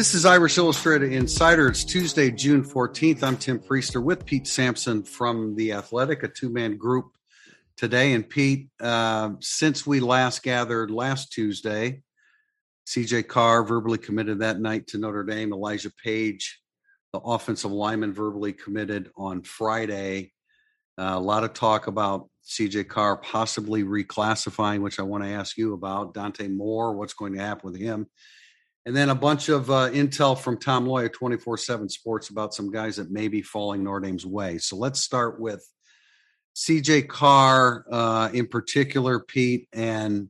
This is Irish Illustrated Insider. It's Tuesday, June 14th. I'm Tim Prister with Pete Sampson from The Athletic, a two man group today. And Pete, uh, since we last gathered last Tuesday, CJ Carr verbally committed that night to Notre Dame. Elijah Paige, the offensive lineman, verbally committed on Friday. Uh, a lot of talk about CJ Carr possibly reclassifying, which I want to ask you about. Dante Moore, what's going to happen with him? And then a bunch of uh, intel from Tom Loy at 24 7 Sports about some guys that may be falling Notre Dame's way. So let's start with CJ Carr uh, in particular, Pete. And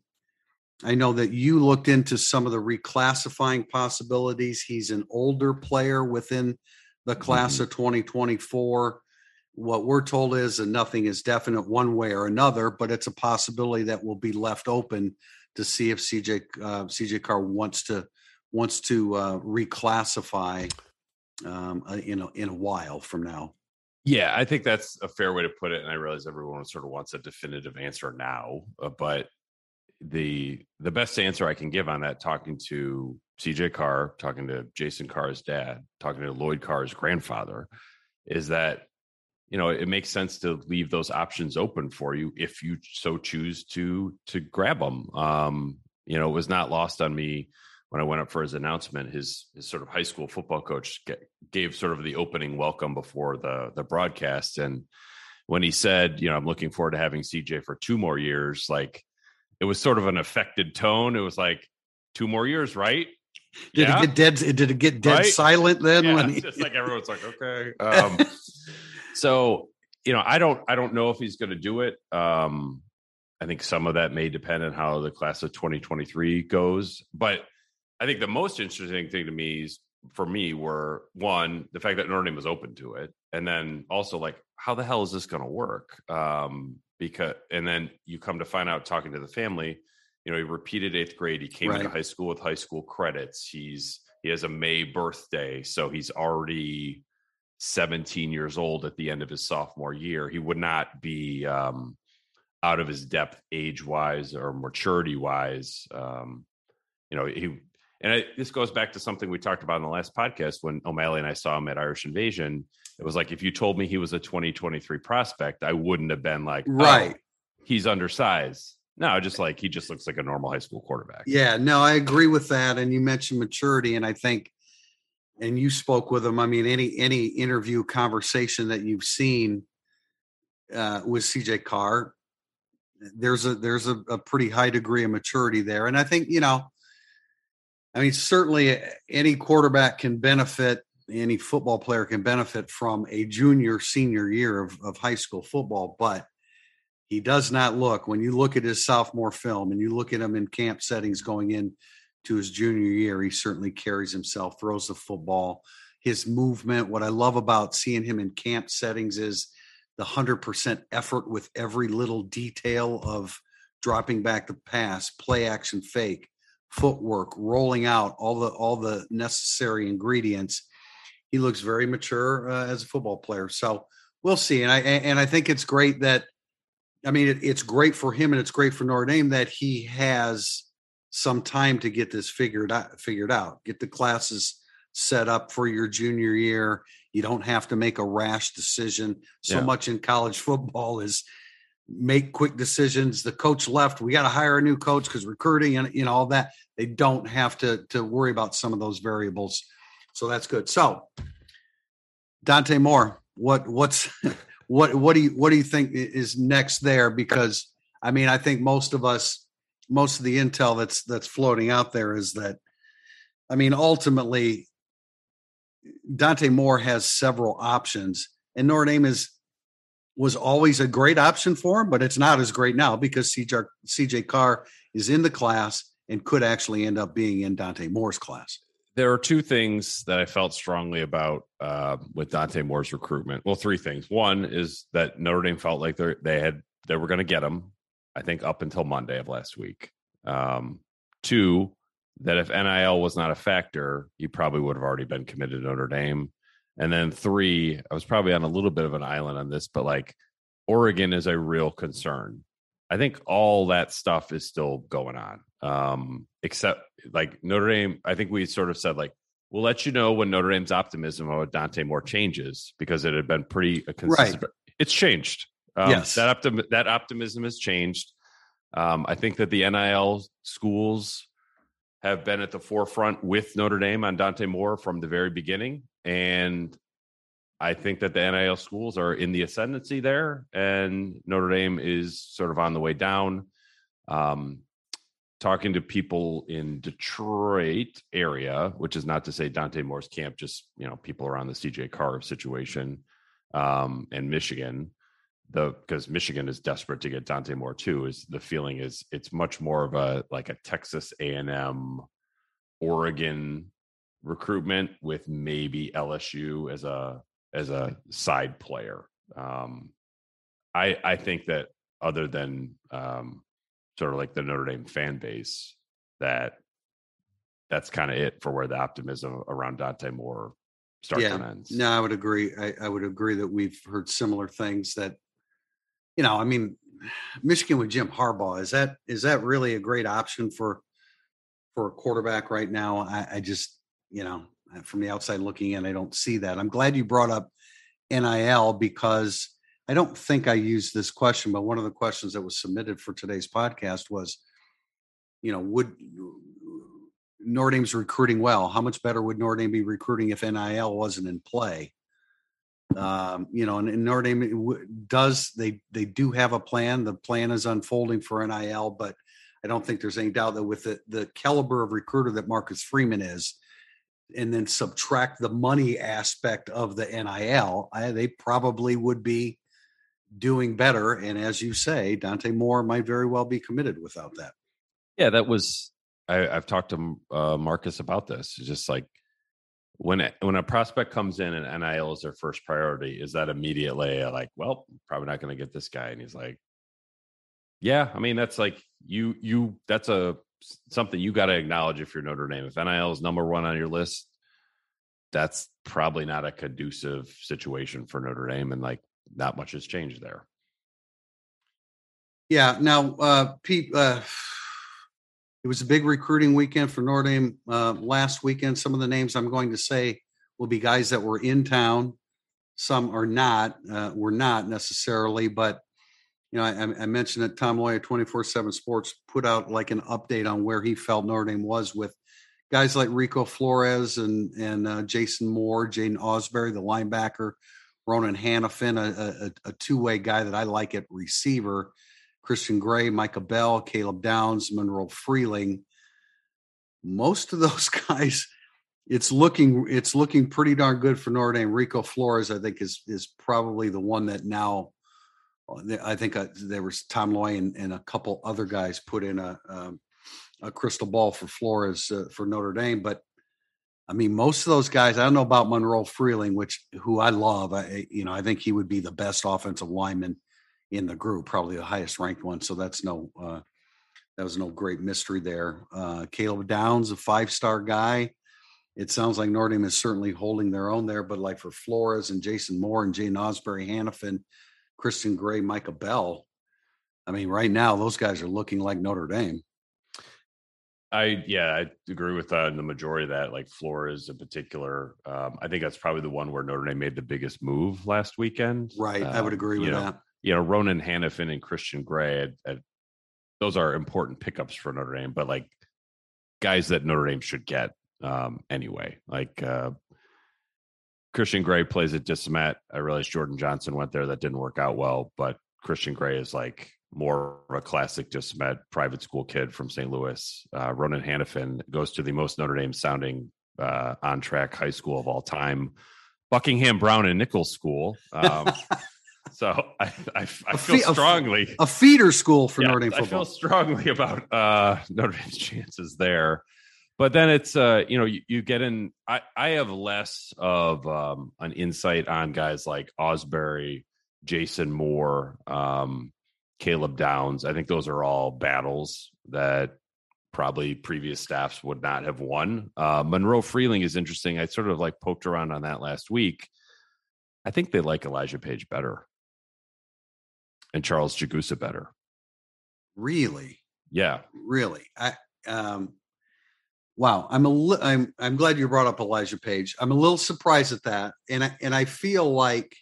I know that you looked into some of the reclassifying possibilities. He's an older player within the class mm-hmm. of 2024. What we're told is that nothing is definite one way or another, but it's a possibility that will be left open to see if CJ uh, CJ Carr wants to wants to uh, reclassify um, uh, in a, in a while from now. Yeah, I think that's a fair way to put it, and I realize everyone sort of wants a definitive answer now, uh, but the the best answer I can give on that, talking to CJ Carr, talking to Jason Carr's dad, talking to Lloyd Carr's grandfather, is that you know it makes sense to leave those options open for you if you so choose to to grab them. Um, you know, it was not lost on me when I went up for his announcement, his his sort of high school football coach gave sort of the opening welcome before the the broadcast, and when he said, you know, I'm looking forward to having CJ for two more years, like it was sort of an affected tone. It was like two more years, right? Did yeah. it get dead? Did it get dead right? silent then? Yeah, when he... just like everyone's like, okay. Um, so you know, I don't, I don't know if he's going to do it. Um, I think some of that may depend on how the class of 2023 goes, but I think the most interesting thing to me is for me were one the fact that Notre Dame was open to it, and then also like how the hell is this going to work? Um, because and then you come to find out talking to the family, you know, he repeated eighth grade. He came right. into high school with high school credits. He's he has a May birthday, so he's already 17 years old at the end of his sophomore year. He would not be um, out of his depth age wise or maturity wise. Um, you know, he and I, this goes back to something we talked about in the last podcast when O'Malley and I saw him at Irish Invasion. It was like if you told me he was a 2023 prospect, I wouldn't have been like, oh, right, oh, he's undersized. No, just like he just looks like a normal high school quarterback. Yeah, no, I agree with that. And you mentioned maturity, and I think, and you spoke with him. I mean, any any interview conversation that you've seen uh, with CJ Carr, there's a there's a, a pretty high degree of maturity there, and I think you know I mean, certainly eh, any quarterback can benefit, any football player can benefit from a junior, senior year of, of high school football, but he does not look, when you look at his sophomore film and you look at him in camp settings going in to his junior year, he certainly carries himself, throws the football, his movement. What I love about seeing him in camp settings is the 100% effort with every little detail of dropping back the pass, play action fake footwork, rolling out all the all the necessary ingredients. He looks very mature uh, as a football player. So we'll see. And I and I think it's great that I mean it, it's great for him and it's great for Notre Dame that he has some time to get this figured out figured out. Get the classes set up for your junior year. You don't have to make a rash decision. So yeah. much in college football is make quick decisions. The coach left. We got to hire a new coach because recruiting and you know all that. They don't have to to worry about some of those variables. So that's good. So Dante Moore, what what's what what do you what do you think is next there? Because I mean, I think most of us, most of the intel that's that's floating out there is that, I mean, ultimately, Dante Moore has several options, and Notre Dame is was always a great option for him, but it's not as great now because CJ, CJ Carr is in the class and could actually end up being in Dante Moore's class. There are two things that I felt strongly about uh, with Dante Moore's recruitment. Well, three things. One is that Notre Dame felt like they had they were going to get him. I think up until Monday of last week. Um, two, that if NIL was not a factor, he probably would have already been committed to Notre Dame. And then three, I was probably on a little bit of an island on this, but like Oregon is a real concern. I think all that stuff is still going on. Um, except like Notre Dame, I think we sort of said like we'll let you know when Notre Dame's optimism about Dante Moore changes because it had been pretty uh, consistent. Right. It's changed. Um, yes, that optim- that optimism has changed. Um, I think that the NIL schools have been at the forefront with Notre Dame on Dante Moore from the very beginning, and I think that the NIL schools are in the ascendancy there, and Notre Dame is sort of on the way down. Um, talking to people in Detroit area, which is not to say Dante Moore's camp, just you know people around the CJ Carr situation, um, and Michigan. The because Michigan is desperate to get Dante Moore too. Is the feeling is it's much more of a like a Texas A and M, Oregon recruitment with maybe LSU as a as a side player. Um, I I think that other than um, sort of like the Notre Dame fan base, that that's kind of it for where the optimism around Dante Moore starts yeah, and ends. No, I would agree. I, I would agree that we've heard similar things that, you know, I mean, Michigan with Jim Harbaugh is that is that really a great option for for a quarterback right now? I, I just you know uh, from the outside looking in, I don't see that. I'm glad you brought up NIL because I don't think I used this question, but one of the questions that was submitted for today's podcast was, you know, would Notre Dame's recruiting well? How much better would Notre Dame be recruiting if NIL wasn't in play? Um, you know, and, and Notre Dame does they they do have a plan. The plan is unfolding for NIL, but I don't think there's any doubt that with the the caliber of recruiter that Marcus Freeman is, and then subtract the money aspect of the NIL, I, they probably would be doing better. And as you say, Dante Moore might very well be committed without that. Yeah, that was. I, have talked to uh, Marcus about this. It's just like when it, when a prospect comes in and NIL is their first priority, is that immediately like, well, probably not going to get this guy? And he's like, yeah, I mean that's like you you that's a something you got to acknowledge if you're Notre Dame. If NIL is number one on your list, that's probably not a conducive situation for Notre Dame, and like not much has changed there. Yeah. Now, uh, Pete, uh, it was a big recruiting weekend for Notre Dame uh, last weekend. Some of the names I'm going to say will be guys that were in town. Some are not. Uh, were not necessarily, but you know, I, I mentioned that Tom Loya, 24 7 Sports, put out like an update on where he felt Notre Dame was with guys like Rico Flores and, and uh, Jason Moore, Jaiden Ausberry, the linebacker, Ronan Hannafin, a, a, a two way guy that I like at receiver, Christian Gray, Micah Bell, Caleb Downs, Monroe Freeling. Most of those guys, it's looking it's looking pretty darn good for Notre Dame. Rico Flores, I think, is is probably the one that now I think uh, there was Tom Loy and, and, a couple other guys put in a um, a crystal ball for Flores uh, for Notre Dame, but I mean, most of those guys. I don't know about Monroe Freeling, which who I love. I you know I think he would be the best offensive lineman in the group, probably the highest ranked one. So that's no uh, that was no great mystery there. Uh, Caleb Downs, a five star guy. It sounds like Notre Dame is certainly holding their own there, but like for Flores and Jason Moore and Jaiden Ausberry Hannafin, Christian Gray, Micah Bell. I mean, right now those guys are looking like Notre Dame. I yeah, I agree with uh, the majority of that. Like Flores in particular, um, I think that's probably the one where Notre Dame made the biggest move last weekend. Right, um, I would um, agree with know, that. You know, Ronan Hannafin and Christian Gray, those are important pickups for Notre Dame, but like guys that Notre Dame should get um, anyway. Like uh, Christian Gray plays at De Smet. I realize Jordan Johnson went there. That didn't work out well, but Christian Gray is like more of a classic De Smet private school kid from St. Louis. Uh, Ronan Hannafin goes to the most Notre Dame sounding uh, on track high school of all time, Buckingham Browne and Nichols School. Um, so I, I, I feel fe- strongly a, feeder school for yeah, Notre Dame football. I feel strongly about uh, Notre Dame's chances there but then it's uh you know you, you, get in i i have less of um an insight on guys like ausberry jason moore um caleb downs. I think those are all battles that probably previous staffs would not have won. Uh monroe freeling is interesting. I sort of like poked around on that last week. I think they like elijah paige better. And charles jagusah better. Really? Yeah. Really? I um Wow, I'm a li- I'm I'm glad you brought up Elijah Paige. I'm a little surprised at that, and I and I feel like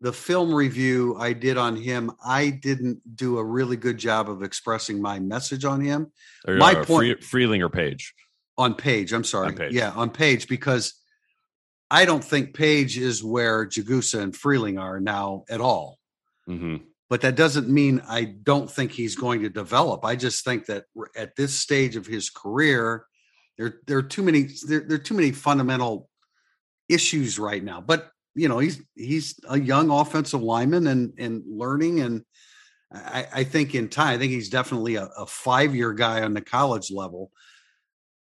the film review I did on him, I didn't do a really good job of expressing my message on him. Or, My uh, point- Free, Freeling or Paige. On Paige, I'm sorry, Paige. yeah, on Paige because I don't think Paige is where Jagusah and Freeling are now at all. hmm but that doesn't mean I don't think he's going to develop. I just think that at this stage of his career, there there are too many there, there are too many fundamental issues right now. But you know, he's he's a young offensive lineman and and learning, and I, I think in time, I think he's definitely a, a five year guy on the college level.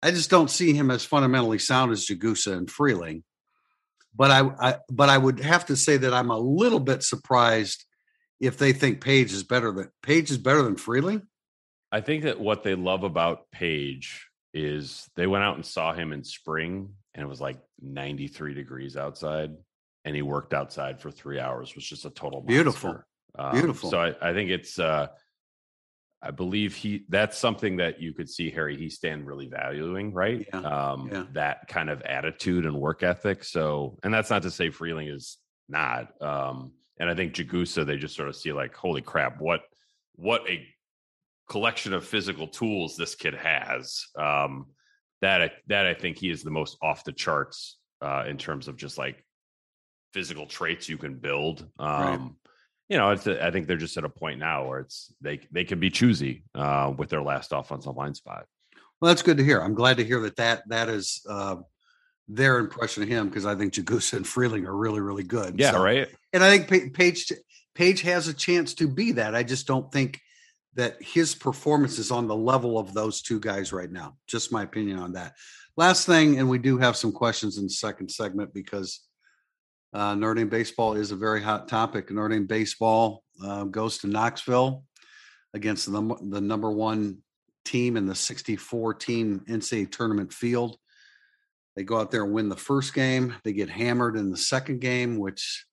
I just don't see him as fundamentally sound as Jagusah and Freeling. But I, I but I would have to say that I'm a little bit surprised if they think Paige is better than Paige is better than Freeling. I think that what they love about Paige is they went out and saw him in spring and it was like 93 degrees outside and he worked outside for three hours, was just a total monster. Beautiful. Um, Beautiful. So I, I think it's uh I believe he that's something that you could see Harry Hiestand really valuing, right? Yeah, Um yeah. that kind of attitude and work ethic. So and that's not to say Freeling is not. Um and I think Jagusah, they just sort of see like, holy crap, what what a collection of physical tools this kid has. Um that I that I think he is the most off the charts uh in terms of just like physical traits you can build. Um Right. you know, it's a, I think they're just at a point now where it's they they can be choosy uh, with their last offensive line spot. Well, that's good to hear. I'm glad to hear that that that is uh, their impression of him because I think Jagusah and Freeling are really really good. Yeah, So- right. And I think Pa- Paige Paige has a chance to be that. I just don't think that his performance is on the level of those two guys right now. Just my opinion on that. Last thing, and we do have some questions in the second segment because uh, Notre Dame baseball is a very hot topic. Notre Dame baseball uh, goes to Knoxville against the, the number one team in the 64 team NCAA tournament field. They go out there and win the first game. They get hammered in the second game, which,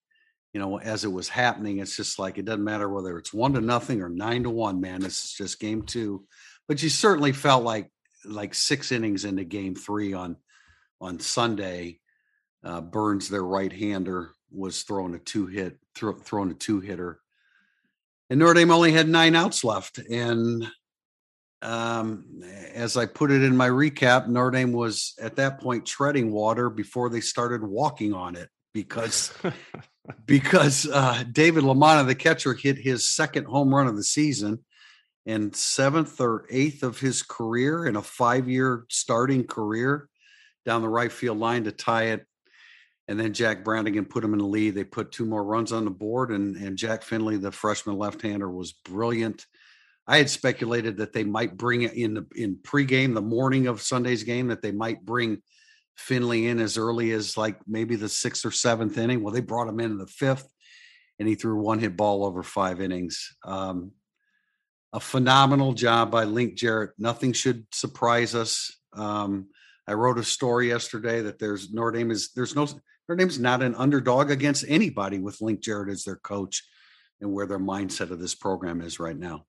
you know, as it was happening, it's just like it doesn't matter whether it's one to nothing or nine to one, man. This is just game two. But you certainly felt like like six innings into game three on on Sunday. Uh, Burns, their right hander, was throwing a two hit, throw, throwing a two hitter. And Notre Dame only had nine outs left. And um, as I put it in my recap, Notre Dame was at that point treading water before they started walking on it because because uh, David LaManna, the catcher, hit his second home run of the season and seventh or eighth of his career in a five year starting career down the right field line to tie it. And then Jack Brannigan put him in the lead. They put two more runs on the board, and, and Jack Findlay, the freshman left hander, was brilliant. I had speculated that they might bring it in the in pregame, the morning of Sunday's game, that they might bring Findlay in as early as like maybe the sixth or seventh inning. Well, they brought him in in the fifth, and he threw one hit ball over five innings. Um, a phenomenal job by Link Jarrett. Nothing should surprise us. Um, I wrote a story yesterday that there's Notre Dame is there's no Notre Dame's not an underdog against anybody with Link Jarrett as their coach and where their mindset of this program is right now.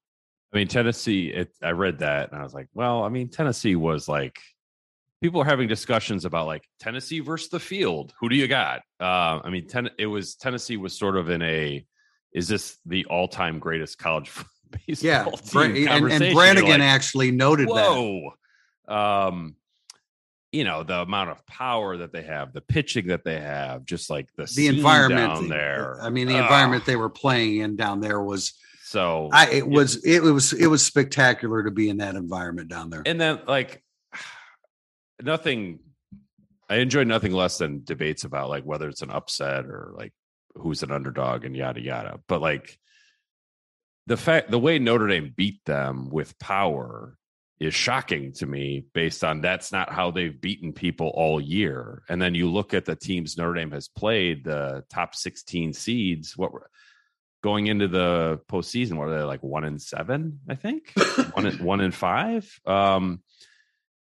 I mean, Tennessee. It, I read that and I was like, well, I mean, Tennessee was like people are having discussions about like Tennessee versus the field. Who do you got? Uh, I mean, ten, it was Tennessee was sort of in a is this the all time greatest college baseball Yeah, team Bra- and, and Brannigan like, actually noted that. Um, you know the amount of power that they have, the pitching that they have, just like the The environment down there. I mean, the Ugh. environment they were playing in down there was So I it was it was it was spectacular to be in that environment down there. and then like nothing i enjoy nothing less than debates about like whether it's an upset or like who's an underdog and yada yada. But like the fact the way notre dame beat them with power is shocking to me based on that's not how they've beaten people all year. And then you look at the teams notre dame has played the top 16 seeds what were going into the postseason what are they like one and seven i think? One and one and five? Um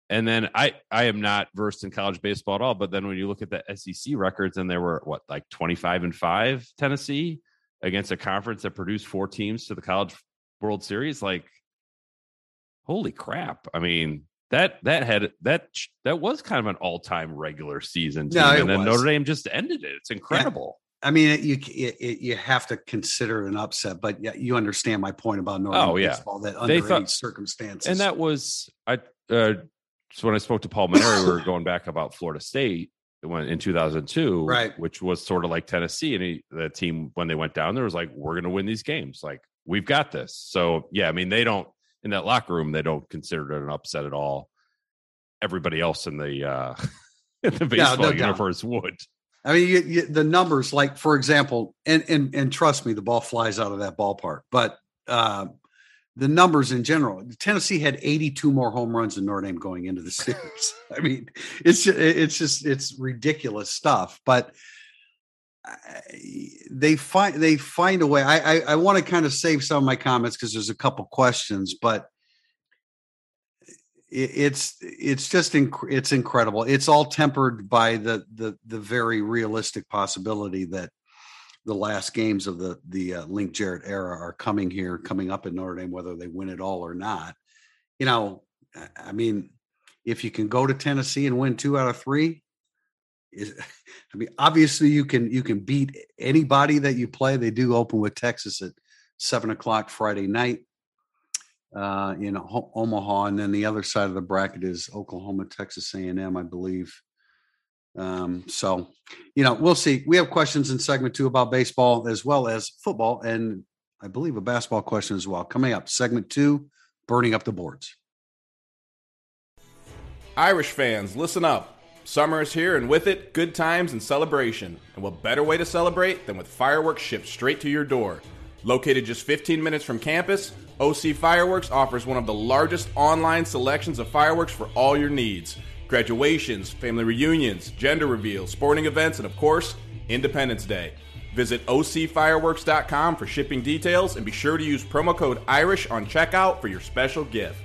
and then I I am not versed in college baseball at all. But then when you look at the SEC records, and there were what like twenty five and five Tennessee against a conference that produced four teams to the College World Series. Like, holy crap! I mean, that that had that that was kind of an all time regular season team, No, and then was. Notre Dame just ended it. It's incredible. I mean, you it, you have to consider an upset, but yeah, you understand my point about Notre Dame Oh, yeah. baseball that They under any thought- circumstances. And that was I. Uh, so when I spoke to Paul Mainieri, we were going back about Florida State when in 2002, Right. Which was sort of like Tennessee, and he, the team when they went down there was like, "We're going to win these games. Like we've got this." So yeah, I mean, they don't in that locker room they don't consider it an upset at all. Everybody else in the uh, in the baseball no doubt. universe would. I mean, you, you, the numbers, like for example, and and and trust me, the ball flies out of that ballpark. But uh, the numbers in general, Tennessee had 82 more home runs than Notre Dame going into the series. I mean, it's it's just it's ridiculous stuff. But they find they find a way. I I, I want to kind of save some of my comments because there's a couple questions, but it, it's it's just inc- it's incredible. It's all tempered by the the the very realistic possibility that the last games of the the uh, Link Jarrett era are coming here, coming up in Notre Dame, whether they win it all or not. You know, I- mean, if you can go to Tennessee and win two out of three, is I mean, obviously you can you can beat anybody that you play. They do open with Texas at seven o'clock Friday night uh, in Omaha, and then the other side of the bracket is Oklahoma, Texas A&M, I believe. Um, so, you know, we'll see. We have questions in segment two about baseball as well as football, and I believe a basketball question as well. Coming up, segment two, burning up the boards. Irish fans, listen up. Summer is here, and with it, good times and celebration. And what better way to celebrate than with fireworks shipped straight to your door? Located just 15 minutes from campus, OC Fireworks offers one of the largest online selections of fireworks for all your needs graduations, family reunions, gender reveals, sporting events, and of course, Independence Day. Visit ocfireworks.com for shipping details and be sure to use promo code IRISH on checkout for your special gift.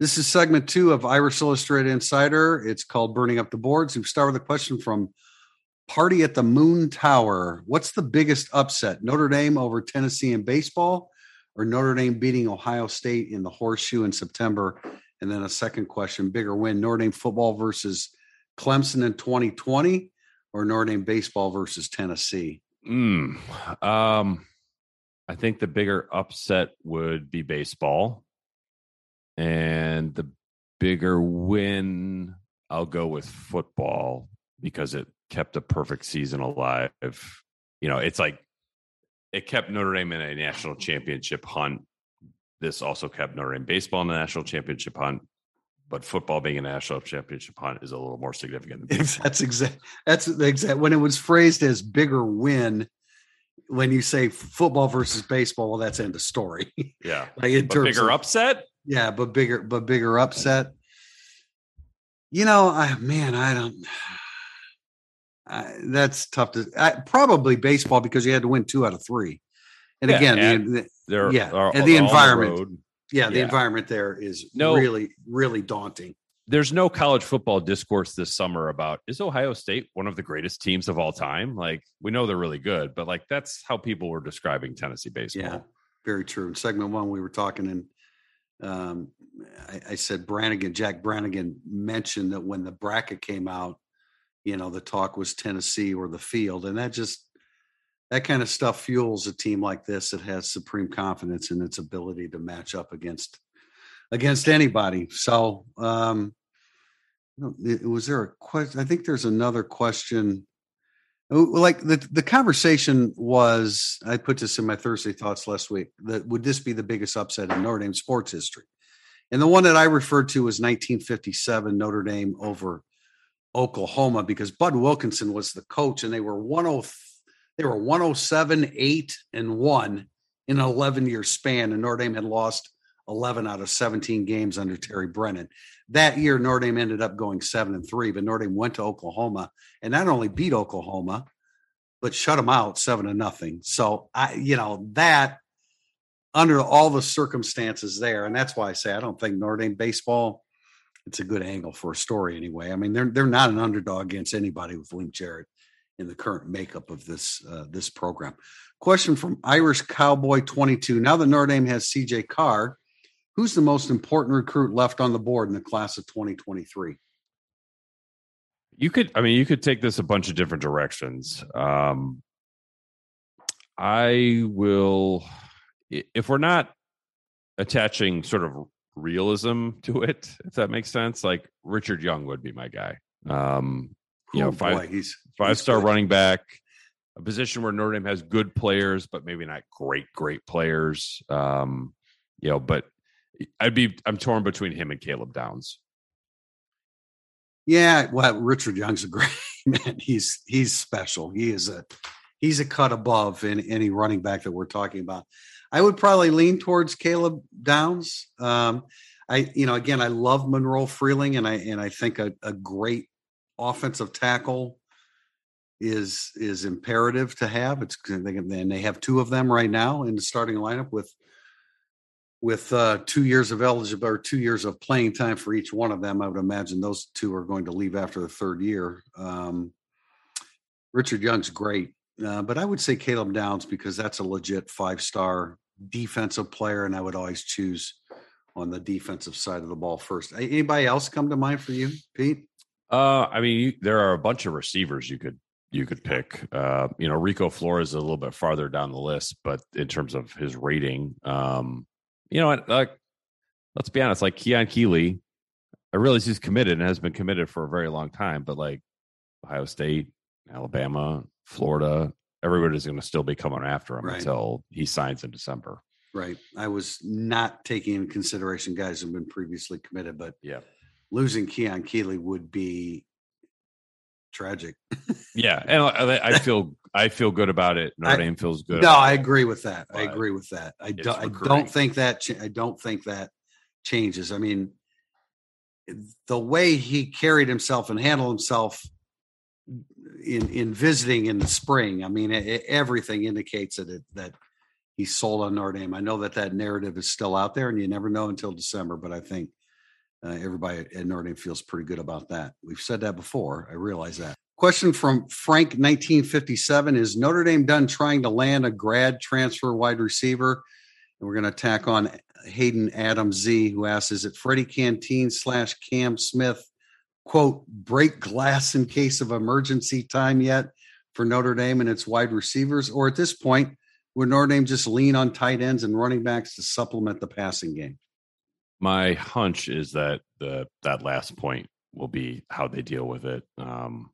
This is segment two of Irish Illustrated Insider. It's called Burning Up the Boards. We start with a question from Party at the Moon Tower. What's the biggest upset? Notre Dame over Tennessee in baseball or Notre Dame beating Ohio State in the horseshoe in September? And then a second question bigger win Notre Dame football versus Clemson in 2020 or Notre Dame baseball versus Tennessee? Mm, um, I think the bigger upset would be baseball, and the bigger win, I'll go with football because it kept a perfect season alive. You know, it's like it kept Notre Dame in a national championship hunt. This also kept Notre Dame baseball in the national championship hunt, but football being a national championship hunt is a little more significant. Than. That's exact. That's the exact. When it was phrased as bigger win, when you say football versus baseball, well, that's end of story. yeah, like in but terms bigger of, upset. Yeah, but bigger, but bigger upset. You know, I man, I don't. I, that's tough to. I, probably baseball because you had to win two out of three, and Yeah, again, the- and the, They're, Yeah, are- and the environment. road. yeah, the yeah. environment there is No. really, really daunting. there's no college football discourse this summer about is Ohio State one of the greatest teams of all time? Like we know they're really good, but like that's how people were describing Tennessee baseball. Yeah, very true. In segment one, we were talking, and um, I, I said Brannigan, Jack Brannigan mentioned that when the bracket came out, you know, the talk was Tennessee or the field, and that just that kind of stuff fuels a team like this that has supreme confidence in its ability to match up against against anybody. So, um, was there a question? I think there's another question. Oh, Like the the conversation was, I put this in my Thursday thoughts last week. That would this be the biggest upset in Notre Dame sports history? And the one that I referred to was 1957 Notre Dame over Oklahoma because Bud Wilkinson was the coach, and they were 10 they were 107, 8, and 1 in an 11 year span, and Notre Dame had lost 11 out of 17 games under Terry Brennan. That year, Notre Dame ended up going seven and three, but Notre Dame went to Oklahoma and not only beat Oklahoma, but shut them out seven to nothing. So I, you know, that under all the circumstances there, and that's why I say I don't think Notre Dame baseball. It's a good angle for a story anyway. I mean, they're they're not an underdog against anybody with Link Jarrett in the current makeup of this uh, this program. Question from Irish Cowboy 22. Now that Notre Dame has CJ Carr, who's the most important recruit left on the board in the class of 2023? You could, I mean, you could take this a bunch of different directions. Um, I will, if we're not attaching sort of realism to it, if that makes sense, like Richard Young would be my guy. Um, you oh, know, five, boy, he's, five he's star good. running back, a position where Notre Dame has good players, but maybe not great, great players. Um, you know, but I'd be I'm torn between him and Caleb Downs. Yeah, well, Richard Young's a great man. He's he's special. He is a he's a cut above in any running back that we're talking about. I would probably lean towards Caleb Downs. Um, I you know again I love Monroe Freeling and I and I think a, a great offensive tackle is is imperative to have. It's and they have two of them right now in the starting lineup with with uh, two years of eligible or two years of playing time for each one of them, I would imagine those two are going to leave after the third year. Um, Richard Young's great, uh, but I would say Caleb Downs because that's a legit five star defensive player, and I would always choose on the defensive side of the ball first. Anybody else come to mind for you, Pete? Uh, I mean, there are a bunch of receivers you could you could pick. Uh, you know, Rico Flores is a little bit farther down the list, but in terms of his rating, um, you know what? Like, let's be honest. Like Keon Keeley, I realize he's committed and has been committed for a very long time, but like Ohio State, Alabama, Florida, everybody's going to still be coming after him right. until he signs in December. Right. I was not taking in consideration guys who've been previously committed, but yeah, losing Keon Keeley would be tragic. yeah, and I, feel I feel good about it. Notre Dame feels good. No, I agree with that. I agree with that. I don't. I don't think that. I don't think that changes. I mean, the way he carried himself and handled himself in in visiting in the spring. I mean, it, everything indicates that it, that he's sold on Notre Dame. I know that that narrative is still out there, and you never know until December. But I think uh, everybody at Notre Dame feels pretty good about that. We've said that before. I realize that. Question from Frank 1957 Is Notre Dame done trying to land a grad transfer wide receiver? And we're going to tack on Hayden Adam Z, who asks Is it Freddie Canteen slash Cam Smith, quote, break glass in case of emergency time yet for Notre Dame and its wide receivers? Or at this point, would Notre Dame just lean on tight ends and running backs to supplement the passing game? my hunch is that the that last point will be how they deal with it. Um,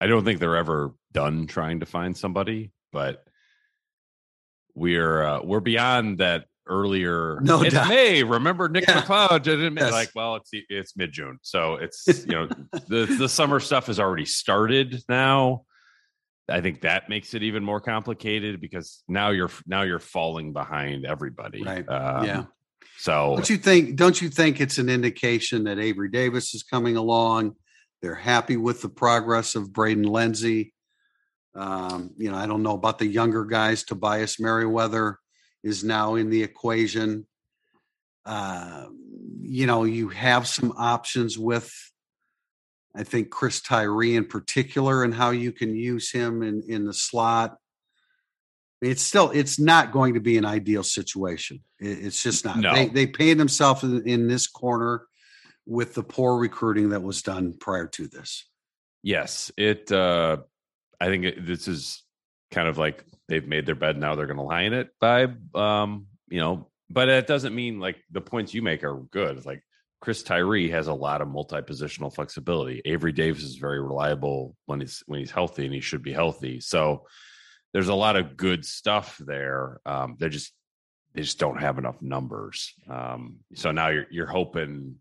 I don't think they're ever done trying to find somebody, but we're uh, we're beyond that earlier. No, it's doubt. May. Remember Nick yeah. McCloud didn't yes. like. Well, it's it's mid June, so it's you know the the summer stuff has already started now. I think that makes it even more complicated because now you're now you're falling behind everybody. Right. Um, yeah. So don't you think? Don't you think it's an indication that Avery Davis is coming along? They're happy with the progress of Braden Lenzy. Um, you know, I don't know about the younger guys. Tobias Merriweather is now in the equation. Uh, you know, you have some options with, I think Chris Tyree in particular, and how you can use him in in the slot it's still it's not going to be an ideal situation. It's just not. No. They they paid themselves in, in this corner with the poor recruiting that was done prior to this. Yes, it. uh I think it, this is kind of like they've made their bed now they're going to lie in it vibe. Um, you know, but it doesn't mean like the points you make are good. It's like Chris Tyree has a lot of multi-positional flexibility. Avery Davis is very reliable when he's when he's healthy, and he should be healthy. So there's a lot of good stuff there. Um, they're just they just don't have enough numbers. Um, so now you're you're hoping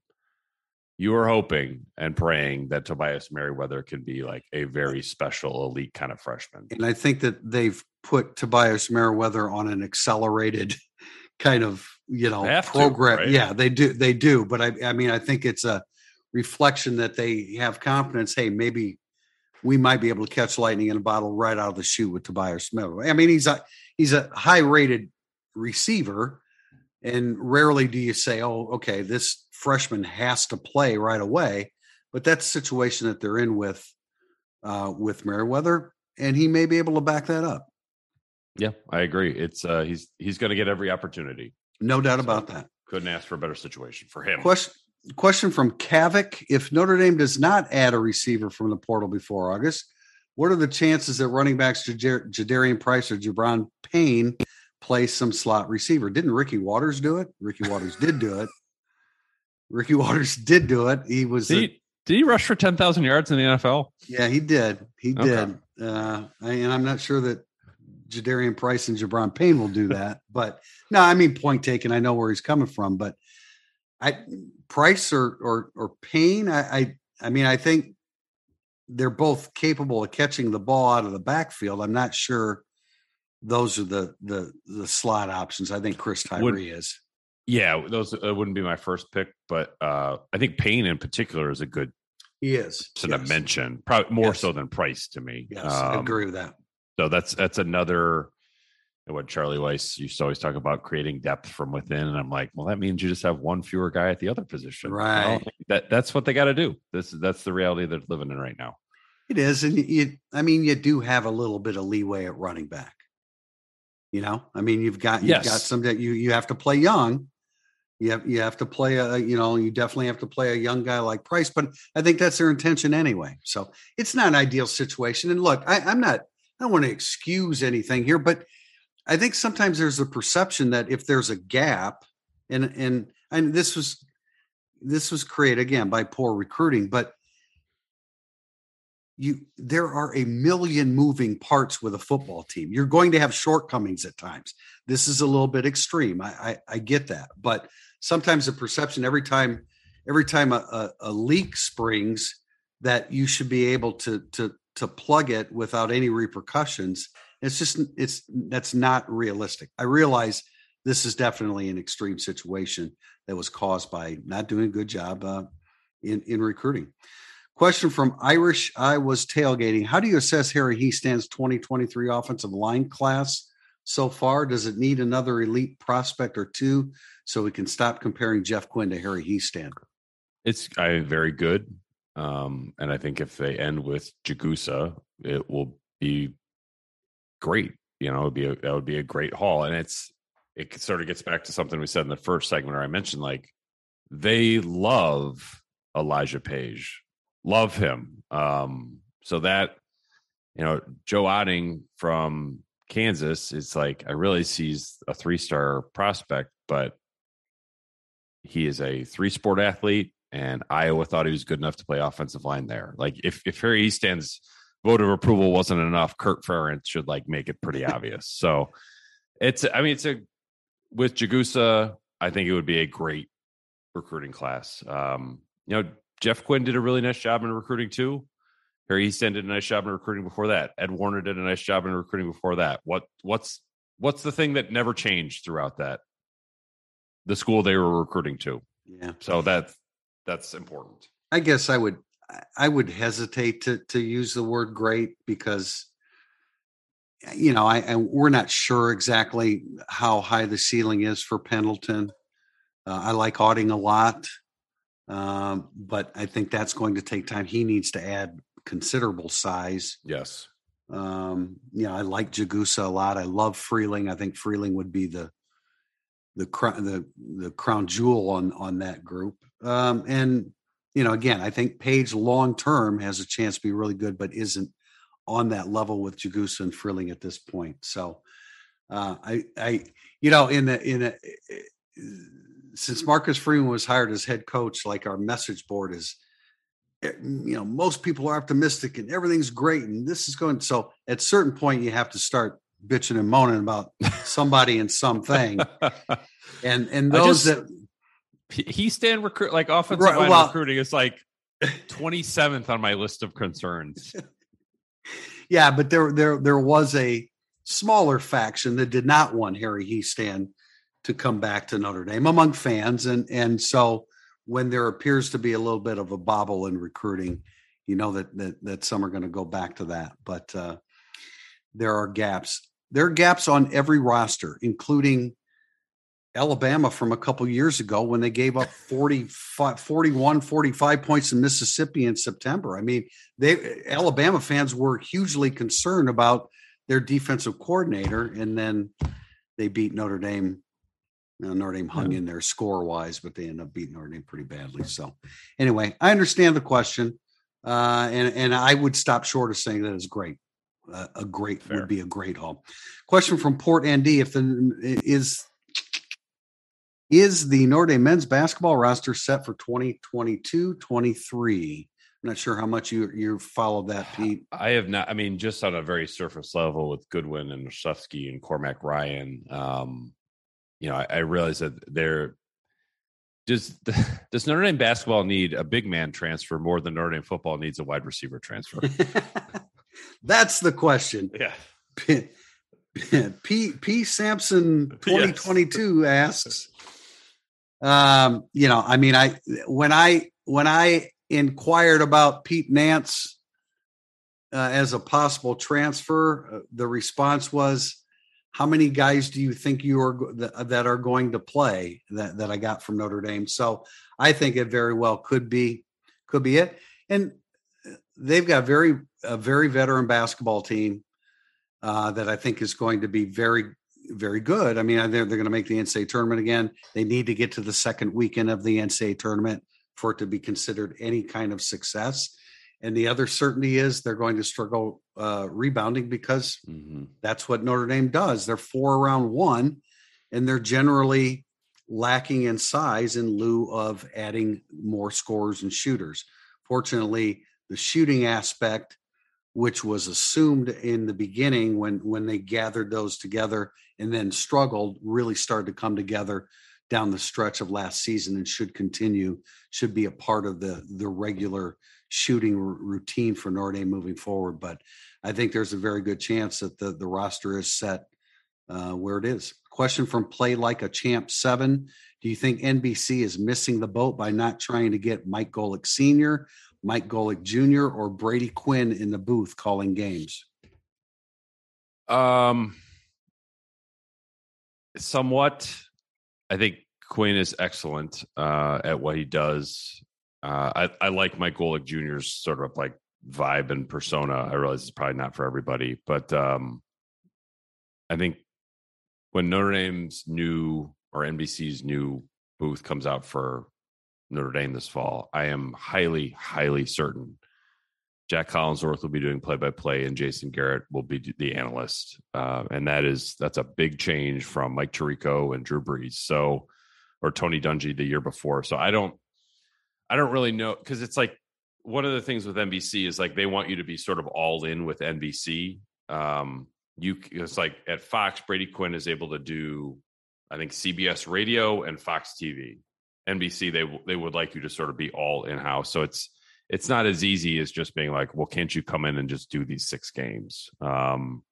you are hoping and praying that Tobias Merriweather can be like a very special elite kind of freshman. And I think that they've put Tobias Merriweather on an accelerated kind of you know Have to, program. right? Yeah, they do. They do. But I, I mean, I think it's a reflection that they have confidence. Hey, maybe we might be able to catch lightning in a bottle right out of the chute with Tobias Smith. I mean, he's a he's a high rated receiver, and rarely do you say, "Oh, okay, this freshman has to play right away." But that's the situation that they're in with uh, with Merriweather, and he may be able to back that up. Yeah, I agree. It's uh he's he's going to get every opportunity. No doubt about that. Couldn't ask for a better situation for him. Question question from Kavik. If Notre Dame does not add a receiver from the portal before August, what are the chances that running backs Jadarian Price or Gi'Bran Payne play some slot receiver? Didn't Ricky Watters do it? Ricky Watters did do it. Ricky Watters did do it. He was Did the- he, did he rush for ten thousand yards in the NFL? yeah, he did. He Okay. did. Uh, and I'm not sure that Jadarian Price and Gi'Bran Payne will do that. but no, I mean, point taken. I know where he's coming from, but I Price or or or Payne. I, I I mean, I think they're both capable of catching the ball out of the backfield. I'm not sure those are the the the slot options. I think Chris Tyree Would- is. Yeah, those uh, wouldn't be my first pick, but uh I think Payne in particular is a good He is. to yes. mention, probably more Yes. so than Price to me. Yes, I Um, agree with that. So that's that's another what Charlie Weis used to always talk about creating depth from within, and I'm like, well, that means you just have one fewer guy at the other position, Well, Right. that that's what they got to do. This that's the reality they're living in right now. It is, and you, I mean, you do have a little bit of leeway at running back. You know, I mean, you've got you've got some that you you have to play young. You have you have to play a you know you definitely have to play a young guy like Price, but I think that's their intention anyway. So it's not an ideal situation. And look, I, I'm not I don't want to excuse anything here, but I think sometimes there's a perception that if there's a gap, and and and this was this was created again by poor recruiting, but you there are a million moving parts with a football team. You're going to have shortcomings at times. This is a little bit extreme. I I, I get that, but sometimes the perception every time every time a, a, a leak springs that you should be able to to to plug it without any repercussions. It's just it's that's not realistic. I realize this is definitely an extreme situation that was caused by not doing a good job uh, in in recruiting. Question from Irish I was tailgating. How do you assess Harry Hiestand's 2023 offensive line class so far? Does it need another elite prospect or two so we can stop comparing Jeff Quinn to Harry Hiestand? It's I very good, um, and I think if they end with Jagusah, it will be great. You know, it would be a, that would be a great haul, and it's it sort of gets back to something we said in the first segment where I mentioned like they love Elijah Paige, love him. Um, so that you know, Joe Otting from Kansas is like I really sees a three star prospect, but he is a three sport athlete, and Iowa thought he was good enough to play offensive line there. Like if if Harry Hiestand's vote of approval wasn't enough, Kirk Ferentz should like make it pretty obvious. So it's I mean it's a with Jagusah, I think it would be a great recruiting class. Um, you know, Jeff Quinn did a really nice job in recruiting too. Harry Hiestand did a nice job in recruiting before that. Ed Warner did a nice job in recruiting before that. What what's what's the thing that never changed throughout that? The school they were recruiting to. Yeah. So that's that's important. I guess I would I would hesitate to to use the word great because you know I, I we're not sure exactly how high the ceiling is for Pendleton. Uh, I like Otting a lot, um, but I think that's going to take time. He needs to add considerable size. Yes. Um, you know, I like Jagusah a lot. I love Freeling. I think Freeling would be the the crown the the crown jewel on on that group. Um, and you know, again, I think Paige long term has a chance to be really good, but isn't on that level with Jagusah and Freeling at this point. So uh, I I you know in the in a since Marcus Freeman was hired as head coach, like our message board is eh, you know most people are optimistic and everything's great and this is going so at certain point you have to start bitching and moaning about somebody and something and and those just- that Hiestand recruit like offensive Right, line well- recruiting is like 27th on my list of concerns. yeah but there there there was a smaller faction that did not want harry hiestand to come back to Notre Dame among fans, and and so when there appears to be a little bit of a bobble in recruiting, you know that that, that some are going to go back to that, but uh, there are gaps. There are gaps on every roster, including Alabama from a couple years ago when they gave up 45, 41, 45 points in Mississippi in September. I mean, they Alabama fans were hugely concerned about their defensive coordinator, and then they beat Notre Dame now, Notre Dame hung in there score wise, but they ended up beating Notre Dame pretty badly. So, anyway, I understand the question, uh, and and I would stop short of saying that is great. Uh, a great Fair. would be a great haul. Question from Port Andy: If the is is the Notre Dame men's basketball roster set for 2022-23? I'm not sure how much you you followed that, Pete. I have not. I mean, just on a very surface level with Goodwin and Laszewski and Cormac Ryan. Um, you know, I, I realize that there does does Notre Dame basketball need a big man transfer more than Notre Dame football needs a wide receiver transfer? That's the question. Yeah. P P Sampson 2022 yes. asks um you know I mean I when I when I inquired about Pete Nance uh, as a possible transfer uh, the response was how many guys do you think you are that are going to play that, that I got from Notre Dame? So I think it very well could be could be it. And uh, they've got very a very veteran basketball team uh, that I think is going to be very very good. I mean, they're they're going to make the NCAA tournament again. They need to get to the second weekend of the NCAA tournament for it to be considered any kind of success. And the other certainty is they're going to struggle uh, rebounding because mm-hmm. that's what Notre Dame does. They're four around one, and they're generally lacking in size in lieu of adding more scorers and shooters. Fortunately, the shooting aspect, which was assumed in the beginning when when they gathered those together and then struggled, really started to come together down the stretch of last season and should continue. Should be a part of the the regular shooting r- routine for Notre Dame moving forward. But I think there's a very good chance that the, the roster is set uh, where it is. Question from Play Like a Champ 7. Do you think NBC is missing the boat by not trying to get Mike Golic Sr., Mike Golic Jr., or Brady Quinn in the booth calling games? Um, somewhat. I think Quinn is excellent uh, at what he does. Uh, I, I like Mike Golic Jr.'s sort of like vibe and persona. I realize it's probably not for everybody, but um, I think when Notre Dame's new or NBC's new booth comes out for Notre Dame this fall, I am highly, highly certain Jack Collinsworth will be doing play by play and Jason Garrett will be the analyst. Uh, and that is, that's a big change from Mike Tirico and Drew Brees. So, or Tony Dungy the year before. So I don't, I don't really know because it's like one of the things with NBC is like they want you to be sort of all in with NBC. Um, you it's like at Fox, Brady Quinn is able to do, I think CBS Radio and Fox TV. NBC they they would like you to sort of be all in house. So it's it's not as easy as just being like, well, can't you come in and just do these six games? Um,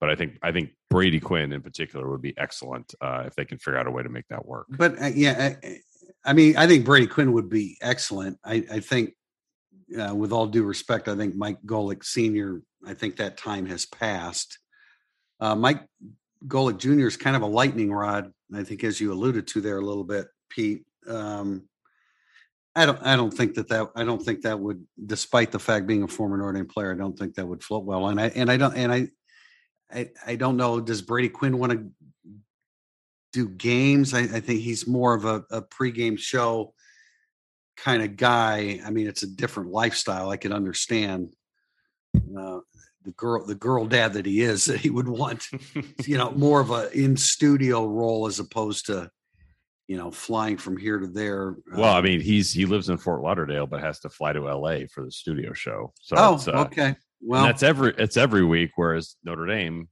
but I think I think Brady Quinn in particular would be excellent uh, if they can figure out a way to make that work. But uh, yeah, I mean, I think Brady Quinn would be excellent. I, I think, uh, with all due respect, I think Mike Golic Sr., I think that time has passed. Uh, Mike Golic Jr. is kind of a lightning rod. I think, as you alluded to there a little bit, Pete. Um, I don't. I don't think that that. I don't think that would, despite the fact being a former Notre Dame player, I don't think that would float well. And I and I don't and I, I, I don't know. Does Brady Quinn want to do games. I, I think he's more of a, a pregame show kind of guy. I mean, it's a different lifestyle. I can understand uh, the girl, the girl dad that he is, that he would want, you know, more of a in studio role as opposed to, you know, flying from here to there. Well, I um mean, he's he lives in Fort Lauderdale, but has to fly to L.A. for the studio show. So oh, uh, okay. Well, that's every it's every week, whereas Notre Dame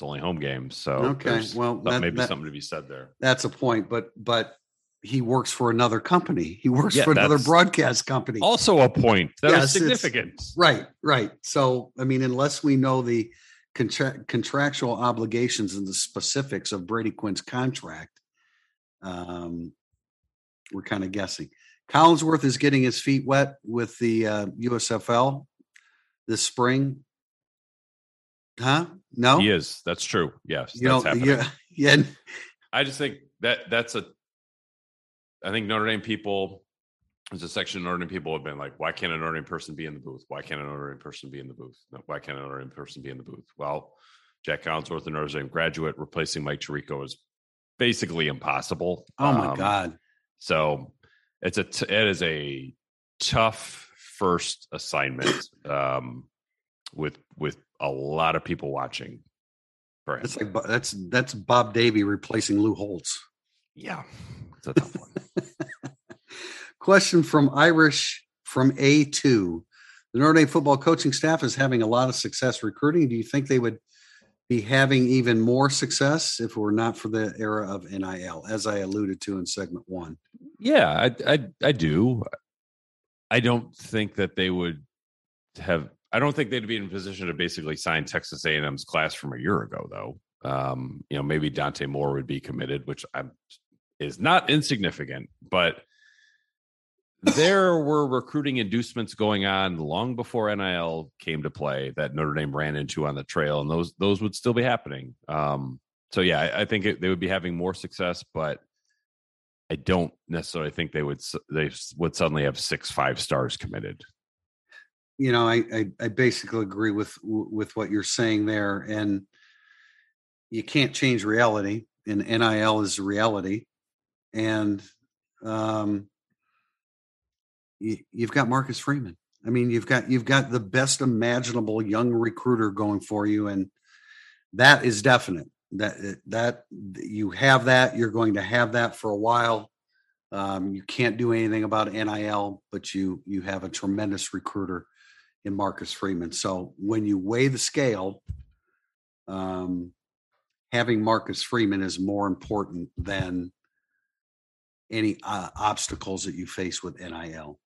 it's only home games. So okay, well, that, maybe that, something to be said there. That's a point, but but he works for another company. He works yeah, for another broadcast company. Also a point that yes, is significant. Right, right. So I mean, unless we know the contra- contractual obligations and the specifics of Brady Quinn's contract, Um, we're kind of guessing. Collinsworth is getting his feet wet with the uh, USFL this spring. Huh? No, He is. That's true. Yes, You that's know, happening. yeah, yeah. I just think that that's a. I think Notre Dame people, there's a section of Notre Dame people have been like, why can't a Notre Dame person be in the booth? Why can't a Notre Dame person be in the booth? No, why can't a Notre Dame person be in the booth? Well, Jack Collinsworth, a Notre Dame graduate, replacing Mike Tirico is basically impossible. Oh my Um, God. So it's a t- it is a tough first assignment um, with with a lot of people watching. For him. That's like that's that's Bob Davie replacing Lou Holtz. yeah, it's a tough one. Question from Irish from A2. The Notre Dame football coaching staff is having a lot of success recruiting. Do you think they would be having even more success if it were not for the era of NIL, as I alluded to in segment one? Yeah, I, I I do. I don't think that they would have. I don't think they'd be in a position to basically sign Texas A&M's class from a year ago, though. Um, you know, maybe Dante Moore would be committed, which I'm, is not insignificant, but there were recruiting inducements going on long before NIL came to play that Notre Dame ran into on the trail, and those those would still be happening. Um, so yeah, I, I think it, they would be having more success, but I don't necessarily think they would they would suddenly have six five stars committed. You know, I I, I basically agree with with what you're saying there, and you can't change reality, and NIL is reality, and um, you, you've got Marcus Freeman. I mean, you've got you've got the best imaginable young recruiter going for you, and that is definite. That that you have that, you're going to have that for a while. Um, you can't do anything about NIL, but you you have a tremendous recruiter in Marcus Freeman. So when you weigh the scale, um, having Marcus Freeman is more important than any uh, obstacles that you face with NIL.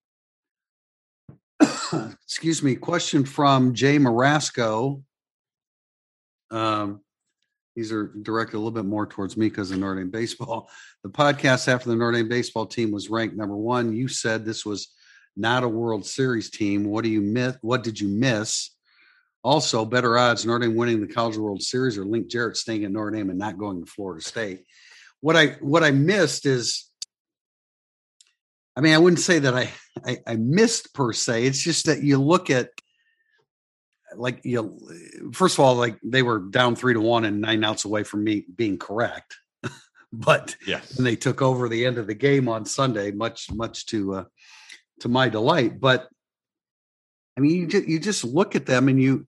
Excuse me. Question from Jay Marasco. Um, these are directed a little bit more towards me because of Notre Dame baseball. The podcast after the Notre Dame baseball team was ranked number one. You said this was not a World Series team. What do you miss? What did you miss? Also, better odds Notre Dame winning the College World Series or Link Jarrett staying at Notre Dame and not going to Florida State. What I what I missed is, I mean, I wouldn't say that I I, I missed per se. It's just that you look at like you first of all, like they were down three to one and nine outs away from me being correct, but Yes, and they took over the end of the game on Sunday, much much to uh, to my delight. But I mean, you just, you just look at them and you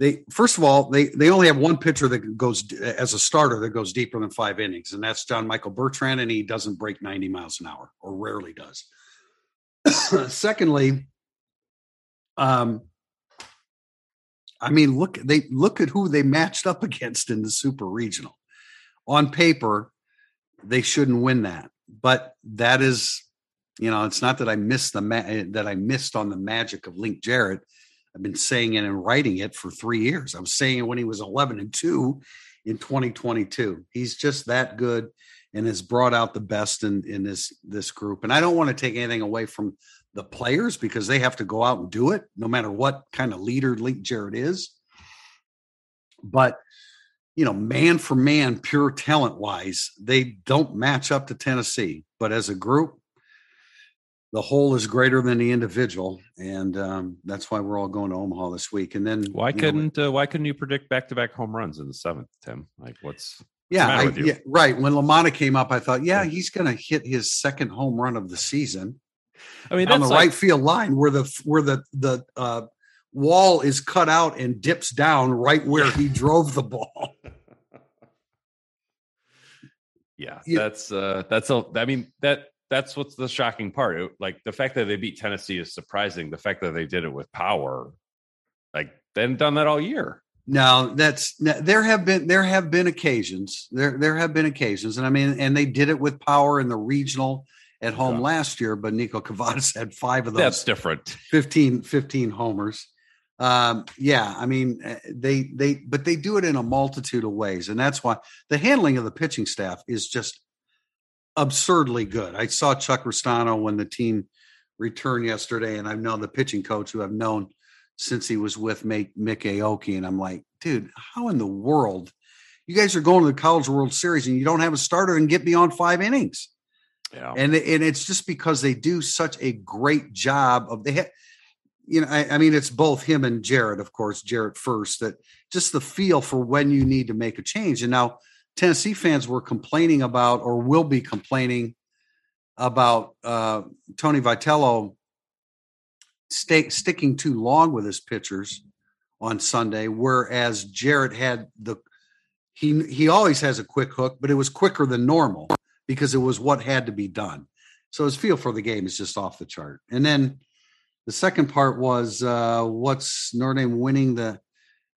they first of all they they only have one pitcher that goes as a starter that goes deeper than five innings, and that's John Michael Bertrand, and he doesn't break ninety miles an hour or rarely does. Secondly, um. I mean, look they look at who they matched up against in the super regional. On paper, they shouldn't win that, but that is, you know, it's not that I missed the ma- eh, that I missed on the magic of Link Jarrett. I've been saying it and writing it for three years. I was saying it when he was 11 and two in 2022. He's just that good and has brought out the best in in this this group. And I don't want to take anything away from the players because they have to go out and do it, no matter what kind of leader Link Jarrett is. But you know, man for man, pure talent wise, they don't match up to Tennessee. But as a group, the whole is greater than the individual, and um, that's why we're all going to Omaha this week. And then why couldn't uh, why couldn't you predict back to back home runs in the seventh, Tim? Like what's yeah, I, yeah, right. When LaManna came up, I thought, yeah, he's going to hit his second home run of the season. I mean on the like, right field line where the where the the uh, wall is cut out and dips down right where he drove the ball. yeah, you- that's uh that's a I mean that that's what's the shocking part. It- like the fact that they beat Tennessee is surprising. The fact that they did it with power, like they hadn't done that all year. No, that's there have been there have been occasions there there have been occasions, and I mean, and they did it with power in the regional at home Yeah. last year. But Niko Kavadas had five of those. That's different. 15, 15 homers. Um, yeah, I mean, uh, they they but they do it in a multitude of ways, and that's why the handling of the pitching staff is just absurdly good. I saw Chuck Ristano when the team returned yesterday, and I've known the pitching coach who I've known since he was with Mik, Mik Aoki, and I'm like, dude, how in the world? You guys are going to the College World Series and you don't have a starter and get beyond five innings. Yeah. And and it's just because they do such a great job of they you know, I, I, mean, it's both him and Jarrett, of course, Jarrett first, that just the feel for when you need to make a change. And now Tennessee fans were complaining about, or will be complaining about uh, Tony Vitello stay, sticking too long with his pitchers on Sunday, whereas Jarrett had the he he always has a quick hook, but it was quicker than normal because it was what had to be done. So his feel for the game is just off the chart. And then the second part was uh, what's Notre Dame winning the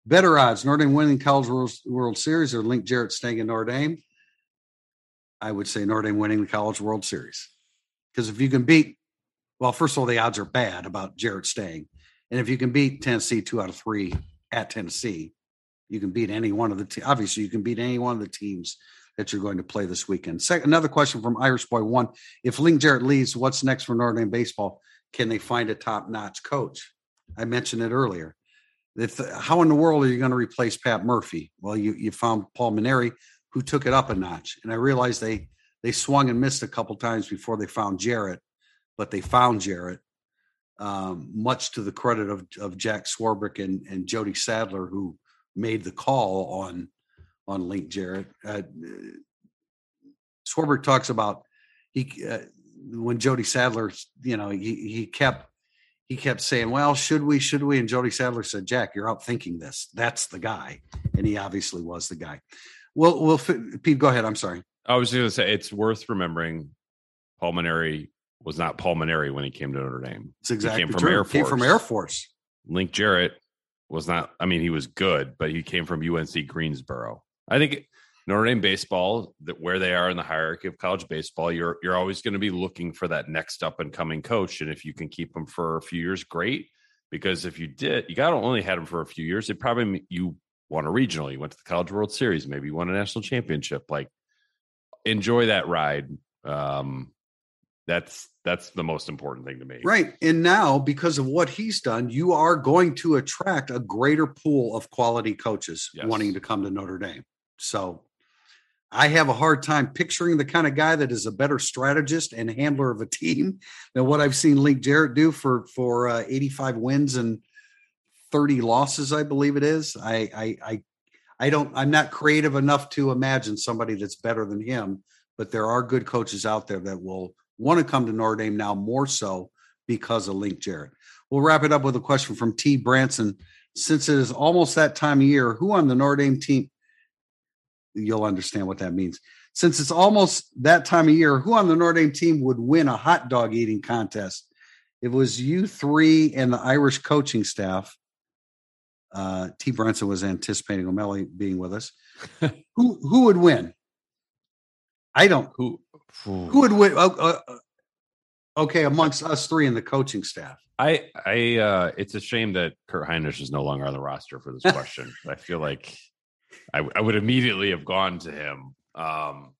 better odds? Notre Dame winning College World, World Series or Link Jarrett staying in Notre Dame? I would say Notre Dame winning the College World Series. Because if you can beat, well, first of all, the odds are bad about Jarrett staying. And if you can beat Tennessee two out of three at Tennessee, you can beat any one of the te- obviously you can beat any one of the teams that you're going to play this weekend. Second, another question from Irish Boy One: If Link Jarrett leaves, what's next for Notre Dame baseball? Can they find a top-notch coach? I mentioned it earlier. If, how in the world are you going to replace Pat Murphy? Well, you you found Paul Mainieri, who took it up a notch, and I realized they they swung and missed a couple times before they found Jarrett, but they found Jarrett. Um, much to the credit of, of Jack Swarbrick and, and Jody Sadler, who made the call on on Link Jarrett. Uh, Swarbrick talks about he uh, when Jody Sadler, you know, he he kept he kept saying, "Well, should we? Should we?" And Jody Sadler said, "Jack, you're out thinking this. That's the guy," and he obviously was the guy. Well, well, Pete, go ahead. I'm sorry. I was going to say it's worth remembering. Paul Mainieri was not Paul Mainieri when he came to Notre Dame. It's exactly he came from true. Air Force. Came from Air Force. Link Jarrett was not. I mean, he was good, but he came from UNC Greensboro. I think Notre Dame baseball, that where they are in the hierarchy of college baseball, you're you're always going to be looking for that next up and coming coach, and if you can keep them for a few years, great. Because if you did, you got only had them for a few years. It probably you won a regional, you went to the College World Series, maybe you won a national championship. Like, enjoy that ride. Um, that's that's the most important thing to me. Right. And now, because of what he's done, you are going to attract a greater pool of quality coaches Yes. wanting to come to Notre Dame. So I have a hard time picturing the kind of guy that is a better strategist and handler of a team than what I've seen Link Jarrett do for for uh, 85 wins and 30 losses, I believe it is. I I I I don't I'm not creative enough to imagine somebody that's better than him, but there are good coaches out there that will want to come to Notre Dame now more so because of Link Jarrett. We'll wrap it up with a question from T. Branson. Since it is almost that time of year, who on the Notre Dame team? You'll understand what that means. Since it's almost that time of year, who on the Notre Dame team would win a hot dog eating contest? It was you three and the Irish coaching staff. Uh, T. Branson was anticipating O'Malley being with us. who who would win? I don't. Who Who would win? Uh, uh, okay, amongst us three and the coaching staff. I I uh it's a shame that Kurt Heinrich is no longer on the roster for this question. I feel like I, I would immediately have gone to him. Um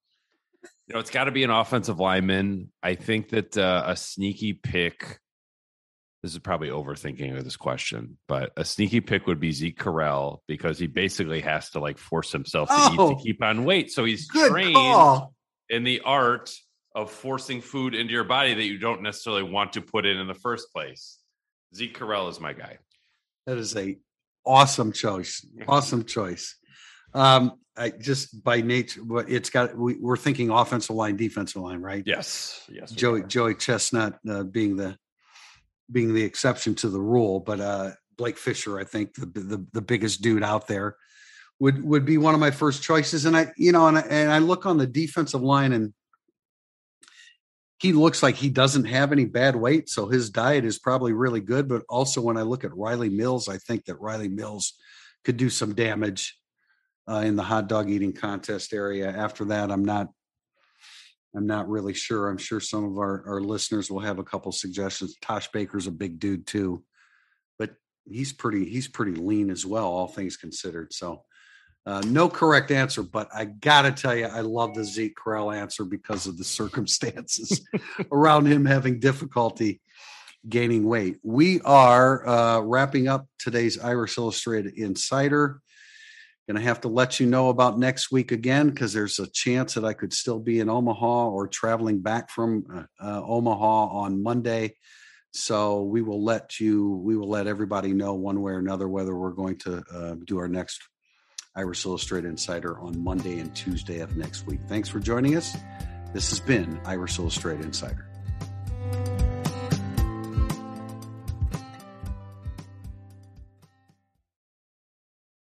you know, it's got to be an offensive lineman. I think that uh, a sneaky pick. This is probably overthinking of this question, but a sneaky pick would be Zeke Correll because he basically has to like force himself to eat Oh. to keep on weight. So he's trained call. in the art of forcing food into your body that you don't necessarily want to put in in the first place. Zeke Correll is my guy. That is a awesome choice. Awesome choice. Um, I just by nature, but it's got we, we're thinking offensive line, defensive line, right? Yes, yes. Joey are. Joey Chestnut uh, being the being the exception to the rule, but uh, Blake Fisher, I think the, the the biggest dude out there, would would be one of my first choices. And I, you know, and I, and I look on the defensive line, and he looks like he doesn't have any bad weight, so his diet is probably really good. But also, when I look at Riley Mills, I think that Riley Mills could do some damage uh, in the hot dog eating contest area. After that, I'm not I'm not really sure. I'm sure some of our, our listeners will have a couple suggestions. Tosh Baker's a big dude too, but he's pretty he's pretty lean as well, all things considered. So Uh, no correct answer, but I gotta tell you, I love the Zeke Correll answer because of the circumstances around him having difficulty gaining weight. We are uh, wrapping up today's Irish Illustrated Insider. Going to have to let you know about next week again because there's a chance that I could still be in Omaha or traveling back from uh, uh, Omaha on Monday. So we will let you, we will let everybody know one way or another whether we're going to uh, do our next Irish Illustrated Insider on Monday and Tuesday of next week. Thanks for joining us. This has been Irish Illustrated Insider.